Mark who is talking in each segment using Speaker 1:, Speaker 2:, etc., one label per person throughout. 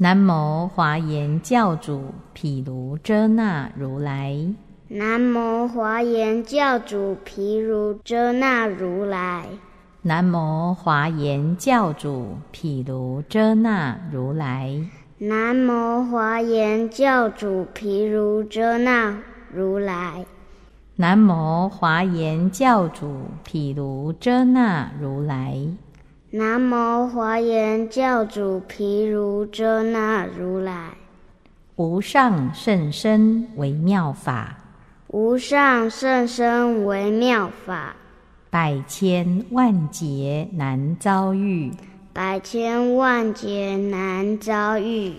Speaker 1: 南无华严教主毗卢遮那如来。
Speaker 2: 南无华严教主毗卢遮那如来。
Speaker 1: 南无华严教主毗卢遮那如来。
Speaker 2: 南无华严教主毗卢遮那如来。
Speaker 1: 南无华严教主毗卢遮那如来。
Speaker 2: 南无华严教主毗卢遮那如来，
Speaker 1: 无上甚深微妙法，
Speaker 2: 无上甚深微妙法，
Speaker 1: 百千万劫难遭遇，
Speaker 2: 百千万劫难遭遇。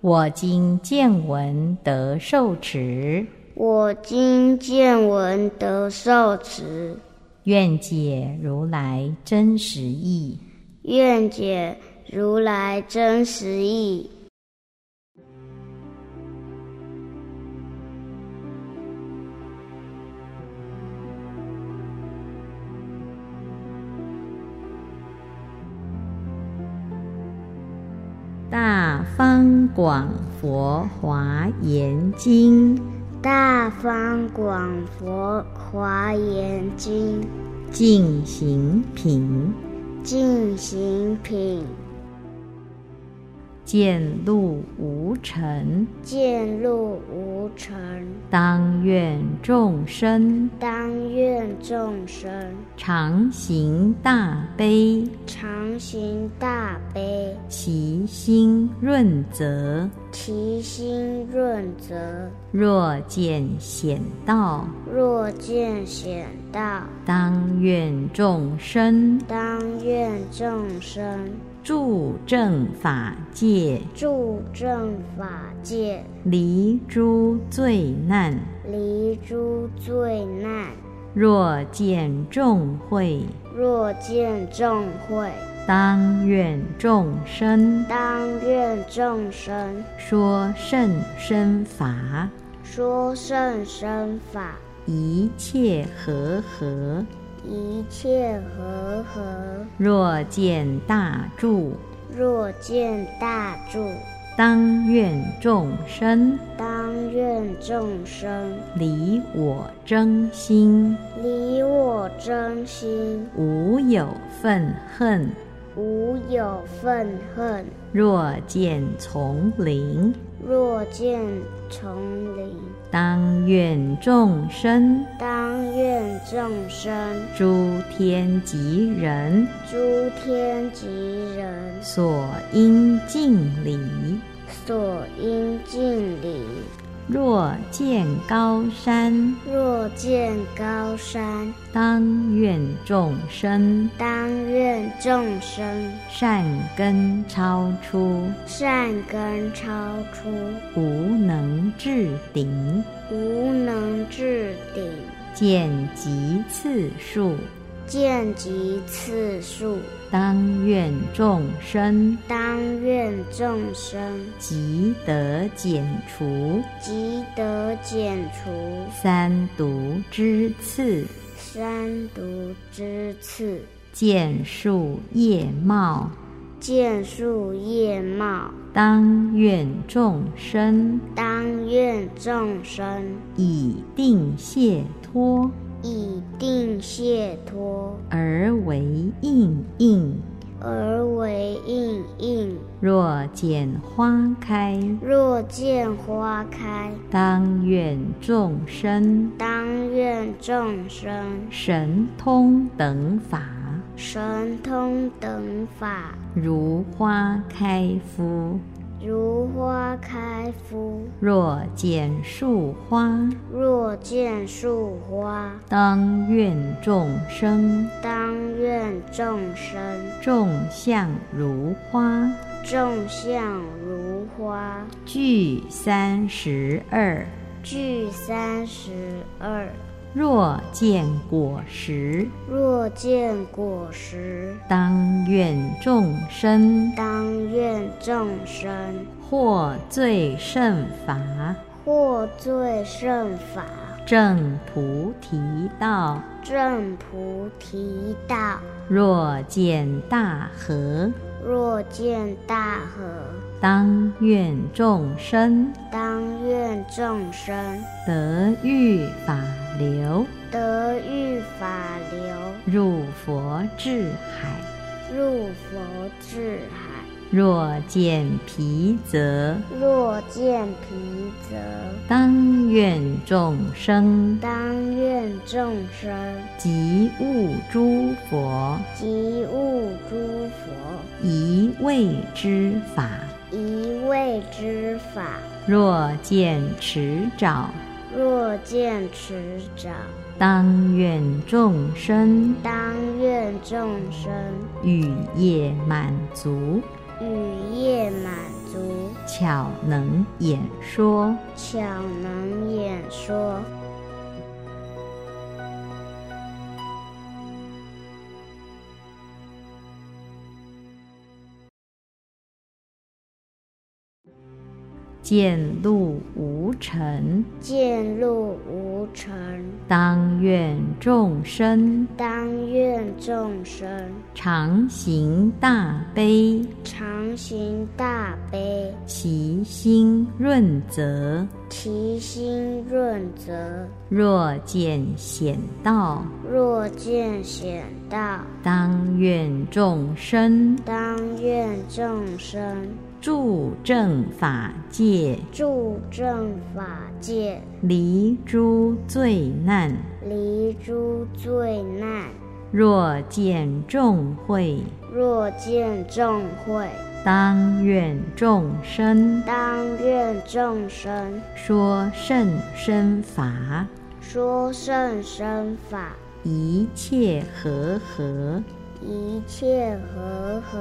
Speaker 1: 我今见闻得受持，
Speaker 2: 我今见闻得受持，
Speaker 1: 愿解如来真实意。
Speaker 2: 愿解如来真实义。
Speaker 1: 大方广佛华严经，
Speaker 2: 大方广佛华严经，
Speaker 1: 进行品。
Speaker 2: 进行品，
Speaker 1: 见路无尘，
Speaker 2: 见路无尘，
Speaker 1: 当愿众生，
Speaker 2: 当愿众生，
Speaker 1: 常行大悲，
Speaker 2: 常行大悲，
Speaker 1: 其心润泽，
Speaker 2: 其心润泽。
Speaker 1: 若见显道，
Speaker 2: 若见显道，
Speaker 1: 当愿众生，
Speaker 2: 当愿众生，
Speaker 1: 住正法界，
Speaker 2: 住正法界，
Speaker 1: 离诸罪难，
Speaker 2: 离诸罪难。
Speaker 1: 若见众会，
Speaker 2: 若见众会。
Speaker 1: 当愿众生，
Speaker 2: 当愿众生，
Speaker 1: 说甚深法，
Speaker 2: 说甚深法，
Speaker 1: 一切和合，
Speaker 2: 一切和合。
Speaker 1: 若见大柱，
Speaker 2: 若见大柱，
Speaker 1: 当愿众生，
Speaker 2: 当愿众生，
Speaker 1: 离我真心，
Speaker 2: 离我真心，
Speaker 1: 无有愤恨。
Speaker 2: 无有愤恨。
Speaker 1: 若见丛林，
Speaker 2: 若见丛林，
Speaker 1: 当愿众生，
Speaker 2: 当愿众生，
Speaker 1: 诸天及人，
Speaker 2: 诸天及人，
Speaker 1: 所应敬礼，
Speaker 2: 所应敬礼。
Speaker 1: 若见高山，
Speaker 2: 若见高山，
Speaker 1: 当愿众生，
Speaker 2: 当愿众生，
Speaker 1: 善根超出，
Speaker 2: 善根超出，
Speaker 1: 无能至顶，
Speaker 2: 无能至顶，
Speaker 1: 见极次数，
Speaker 2: 见及次数，
Speaker 1: 当愿众生，
Speaker 2: 当愿众生，
Speaker 1: 即得减除，
Speaker 2: 即得减除。
Speaker 1: 三毒之次，
Speaker 2: 三毒之次，
Speaker 1: 见树叶茂，
Speaker 2: 见树叶茂，
Speaker 1: 当愿众生，
Speaker 2: 当愿众生，
Speaker 1: 以定解脱，
Speaker 2: 以定解脱，
Speaker 1: 而为应应。
Speaker 2: 而为应应。
Speaker 1: 若见花开，
Speaker 2: 若见花开，
Speaker 1: 当愿众生，
Speaker 2: 当愿众生，
Speaker 1: 神通等法，
Speaker 2: 神通等法，
Speaker 1: 如花开敷。
Speaker 2: 如花开敷。
Speaker 1: 若见树花，
Speaker 2: 若见树花，
Speaker 1: 当愿众生，
Speaker 2: 当愿众生，
Speaker 1: 众相如花，
Speaker 2: 众相如花，
Speaker 1: 具三十二，
Speaker 2: 具三十二，
Speaker 1: 若见果实，
Speaker 2: 若见果实，
Speaker 1: 当愿众生
Speaker 2: 当愿众生
Speaker 1: 获罪胜法，
Speaker 2: 获罪胜法，
Speaker 1: 正菩提道。
Speaker 2: 正菩提道。
Speaker 1: 若见大河，
Speaker 2: 若见大河，
Speaker 1: 当愿众生
Speaker 2: 当愿众生
Speaker 1: 得遇法流，
Speaker 2: 得遇法流，
Speaker 1: 入佛智海。
Speaker 2: 入佛智海。
Speaker 1: 若见皮则，
Speaker 2: 若见皮则，
Speaker 1: 当愿众生。
Speaker 2: 当愿众生。
Speaker 1: 即悟诸佛，
Speaker 2: 即悟诸佛，
Speaker 1: 一味之法。
Speaker 2: 一味之法。
Speaker 1: 若见池沼，
Speaker 2: 若见迟长，
Speaker 1: 当愿众生
Speaker 2: 当愿众生
Speaker 1: 雨业满足，
Speaker 2: 雨业满足，
Speaker 1: 巧能演说。
Speaker 2: 巧能演说。
Speaker 1: 见路无尘，
Speaker 2: 见路无尘，
Speaker 1: 当愿众生
Speaker 2: 当愿众生
Speaker 1: 常行大悲，
Speaker 2: 常行大悲，
Speaker 1: 其心润泽。
Speaker 2: 其心润泽。
Speaker 1: 若见险道，
Speaker 2: 若见险道，
Speaker 1: 当愿众生
Speaker 2: 当愿众生
Speaker 1: 住正法界，
Speaker 2: 住正法界，
Speaker 1: 离诸罪难。
Speaker 2: 离诸罪难。
Speaker 1: 若见众会，
Speaker 2: 若见众会，
Speaker 1: 当愿众生
Speaker 2: 当愿众生
Speaker 1: 说甚深法，
Speaker 2: 说甚深法，
Speaker 1: 一切和合。
Speaker 2: 一切和合。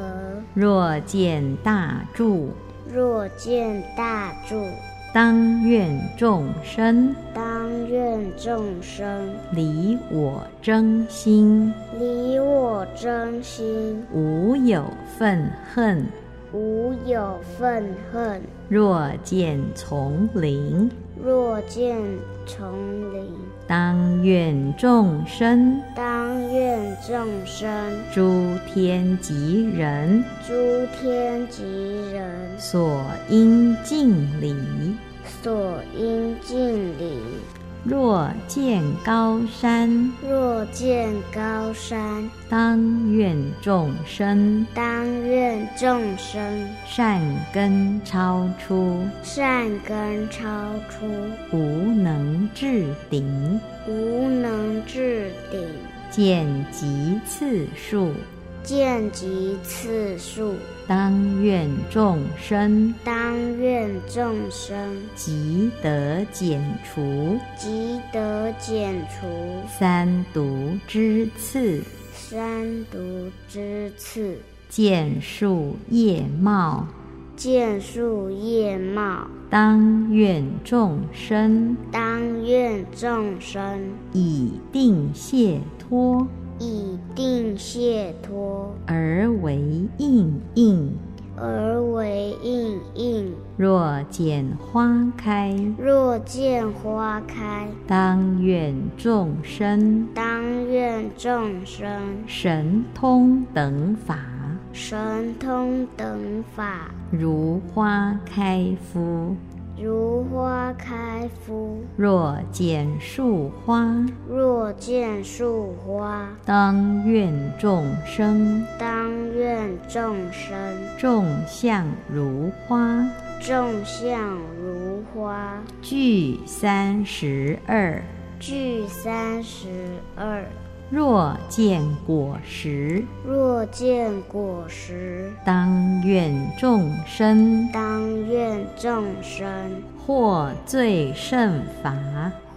Speaker 1: 若见大助，
Speaker 2: 若见大助，
Speaker 1: 当愿众生。
Speaker 2: 当愿众生。
Speaker 1: 离我真心，
Speaker 2: 离我真心，
Speaker 1: 无有愤恨。
Speaker 2: 无有愤恨。
Speaker 1: 若见丛林，
Speaker 2: 若见丛林，
Speaker 1: 当愿众生。
Speaker 2: 当愿众生。
Speaker 1: 诸天及人。
Speaker 2: 诸天及人。
Speaker 1: 所应敬礼。
Speaker 2: 所应敬礼。
Speaker 1: 若见高山，
Speaker 2: 若见高山，
Speaker 1: 当愿众生。
Speaker 2: 当愿众生。
Speaker 1: 善根超出，
Speaker 2: 善根超出，
Speaker 1: 无能至顶，
Speaker 2: 无能至顶，
Speaker 1: 见及次数。
Speaker 2: 见及次数。
Speaker 1: 当愿众生
Speaker 2: 当愿众生
Speaker 1: 即得减除
Speaker 2: 即得减除
Speaker 1: 三毒之刺，
Speaker 2: 三毒之刺，
Speaker 1: 见树叶茂。
Speaker 2: 见树叶茂。
Speaker 1: 当愿众生
Speaker 2: 当愿众生
Speaker 1: 以定解脱，
Speaker 2: 以定解脱，
Speaker 1: 而为应应。
Speaker 2: 而为应应。
Speaker 1: 若见花开，
Speaker 2: 若见花开，
Speaker 1: 当愿众生
Speaker 2: 当愿众生
Speaker 1: 神通等法，
Speaker 2: 神通等法，
Speaker 1: 如花开敷。
Speaker 2: 如花开敷。
Speaker 1: 若见树花，
Speaker 2: 若见树花，
Speaker 1: 当愿众生
Speaker 2: 当愿众生
Speaker 1: 众相如花，
Speaker 2: 众相如花，
Speaker 1: 具三十二。
Speaker 2: 具三十二。
Speaker 1: 若见果实，
Speaker 2: 若见果实，
Speaker 1: 当愿众生
Speaker 2: 当愿众生
Speaker 1: 获最胜法，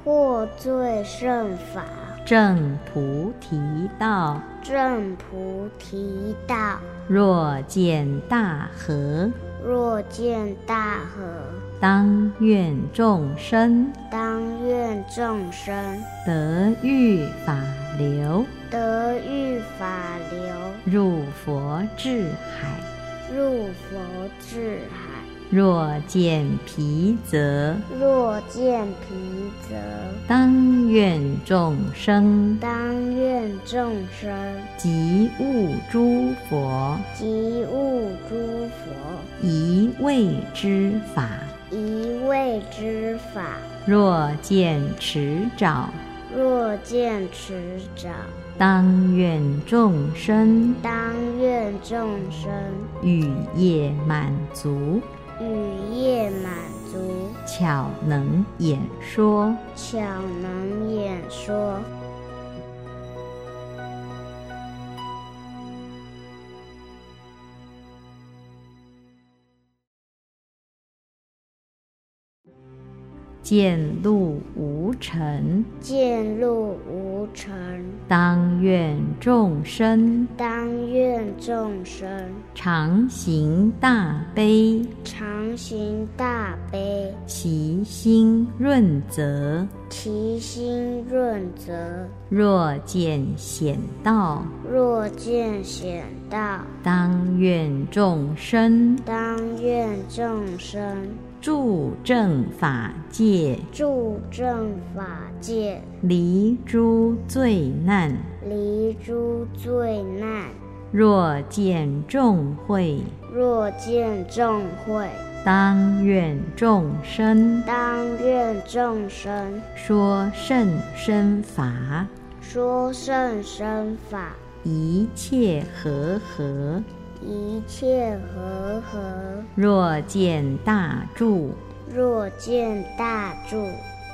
Speaker 2: 获最胜法，
Speaker 1: 正菩提道。
Speaker 2: 正菩提道。
Speaker 1: 若见大河，
Speaker 2: 若见大河，
Speaker 1: 当愿众生
Speaker 2: 当愿众生
Speaker 1: 得遇法流，
Speaker 2: 得遇法流，
Speaker 1: 入佛智海。
Speaker 2: 入佛智海。
Speaker 1: 若见皮则，
Speaker 2: 若见皮则，
Speaker 1: 当愿众生
Speaker 2: 当愿众生
Speaker 1: 即悟诸佛，
Speaker 2: 即悟诸佛，
Speaker 1: 一味之法。
Speaker 2: 一味之法。
Speaker 1: 若见迟早，
Speaker 2: 若见迟早，
Speaker 1: 当愿众生
Speaker 2: 当愿众生
Speaker 1: 雨业满足，
Speaker 2: 雨业满足，
Speaker 1: 巧能演说。
Speaker 2: 巧能演说。
Speaker 1: 见路无尘，
Speaker 2: 见路无尘，
Speaker 1: 当愿众生
Speaker 2: 当愿众生
Speaker 1: 常行大悲，
Speaker 2: 常行大悲，
Speaker 1: 其心润泽。
Speaker 2: 其心润泽。
Speaker 1: 若见险道，
Speaker 2: 若见险道，
Speaker 1: 当愿众生
Speaker 2: 当愿众生
Speaker 1: 住正法界，
Speaker 2: 住正法界，
Speaker 1: 离诸罪难。
Speaker 2: 离诸罪难。
Speaker 1: 若见众会，
Speaker 2: 若见众会，
Speaker 1: 当愿众生
Speaker 2: 当愿众生
Speaker 1: 说甚深法，
Speaker 2: 说甚深法，
Speaker 1: 一切和合。
Speaker 2: 一切和合。
Speaker 1: 若见大助，
Speaker 2: 若见大助，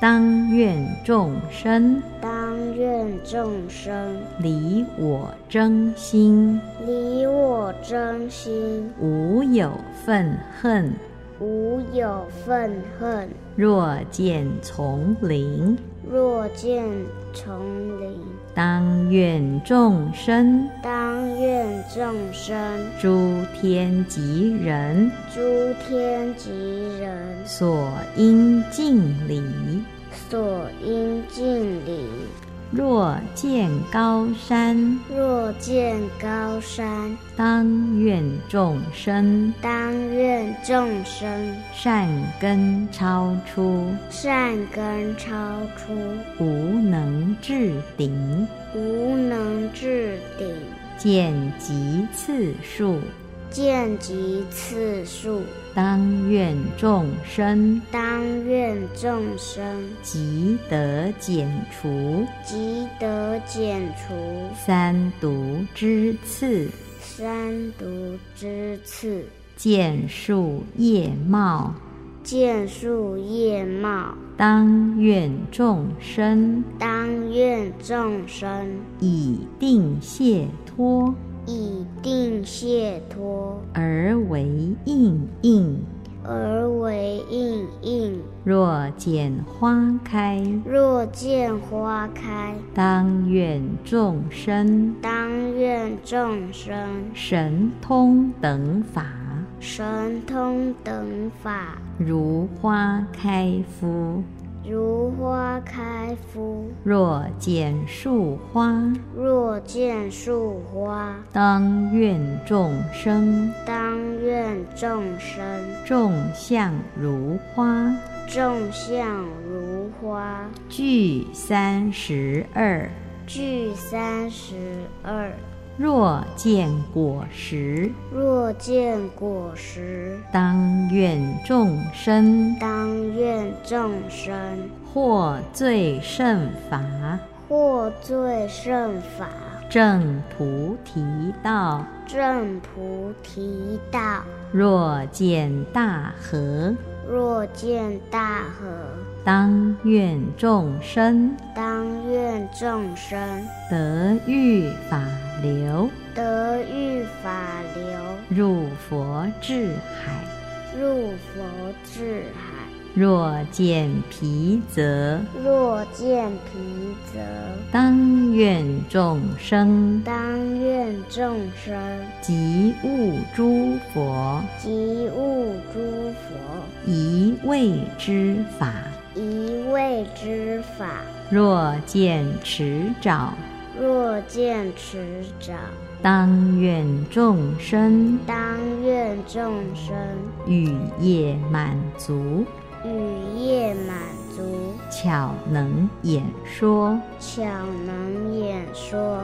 Speaker 1: 当愿众生
Speaker 2: 当愿众生
Speaker 1: 离我真心，
Speaker 2: 离我真心，
Speaker 1: 无有愤恨。
Speaker 2: 无有愤恨。
Speaker 1: 若见丛林，
Speaker 2: 若见丛林，
Speaker 1: 当愿众生
Speaker 2: 当愿众生
Speaker 1: 诸天及人
Speaker 2: 诸天及人
Speaker 1: 所应敬礼。
Speaker 2: 所应敬礼。
Speaker 1: 若见高山，
Speaker 2: 若见高山，
Speaker 1: 当愿众生
Speaker 2: 当愿众生
Speaker 1: 善根超出，
Speaker 2: 善根超出，
Speaker 1: 无能至顶，
Speaker 2: 无能至顶，
Speaker 1: 见极次数。
Speaker 2: 见及次数。
Speaker 1: 当愿众生。
Speaker 2: 当愿众生。
Speaker 1: 即得减除。
Speaker 2: 即得减除。
Speaker 1: 三毒之刺，
Speaker 2: 三毒之刺，
Speaker 1: 见树叶茂。
Speaker 2: 见树叶茂。
Speaker 1: 当愿众生。
Speaker 2: 当愿众生。
Speaker 1: 以定解脱，
Speaker 2: 以定解脱，
Speaker 1: 而为应应。
Speaker 2: 而为应应。
Speaker 1: 若见花开，
Speaker 2: 若见花开，
Speaker 1: 当愿众生。
Speaker 2: 当愿众生。
Speaker 1: 神通等法，
Speaker 2: 神通等法，
Speaker 1: 如花开敷。
Speaker 2: 如花开敷。
Speaker 1: 若见树花，
Speaker 2: 若见树花，
Speaker 1: 当愿众生
Speaker 2: 当愿众生
Speaker 1: 众相如花，
Speaker 2: 众相如花，
Speaker 1: 具三十二。
Speaker 2: 具三十二。
Speaker 1: 若见果实，
Speaker 2: 若见果实，
Speaker 1: 当愿众生。
Speaker 2: 当愿众生。
Speaker 1: 获最胜法，
Speaker 2: 获最胜法，
Speaker 1: 正菩提道。
Speaker 2: 正菩提道。
Speaker 1: 若见大河，
Speaker 2: 若见大河，
Speaker 1: 当愿众生。
Speaker 2: 当愿众生。
Speaker 1: 得遇法流，
Speaker 2: 得遇法流，
Speaker 1: 入佛智海。
Speaker 2: 入佛智海。
Speaker 1: 若见皮则。
Speaker 2: 若见皮则。
Speaker 1: 当愿众生。
Speaker 2: 当愿众生。
Speaker 1: 即悟诸佛。
Speaker 2: 即悟诸佛。
Speaker 1: 一味之法。
Speaker 2: 一味之法。
Speaker 1: 若见迟早，
Speaker 2: 若见迟早，
Speaker 1: 当愿众生
Speaker 2: 当愿众生
Speaker 1: 雨夜满足，
Speaker 2: 雨夜满足，
Speaker 1: 巧能演说。
Speaker 2: 巧能演说。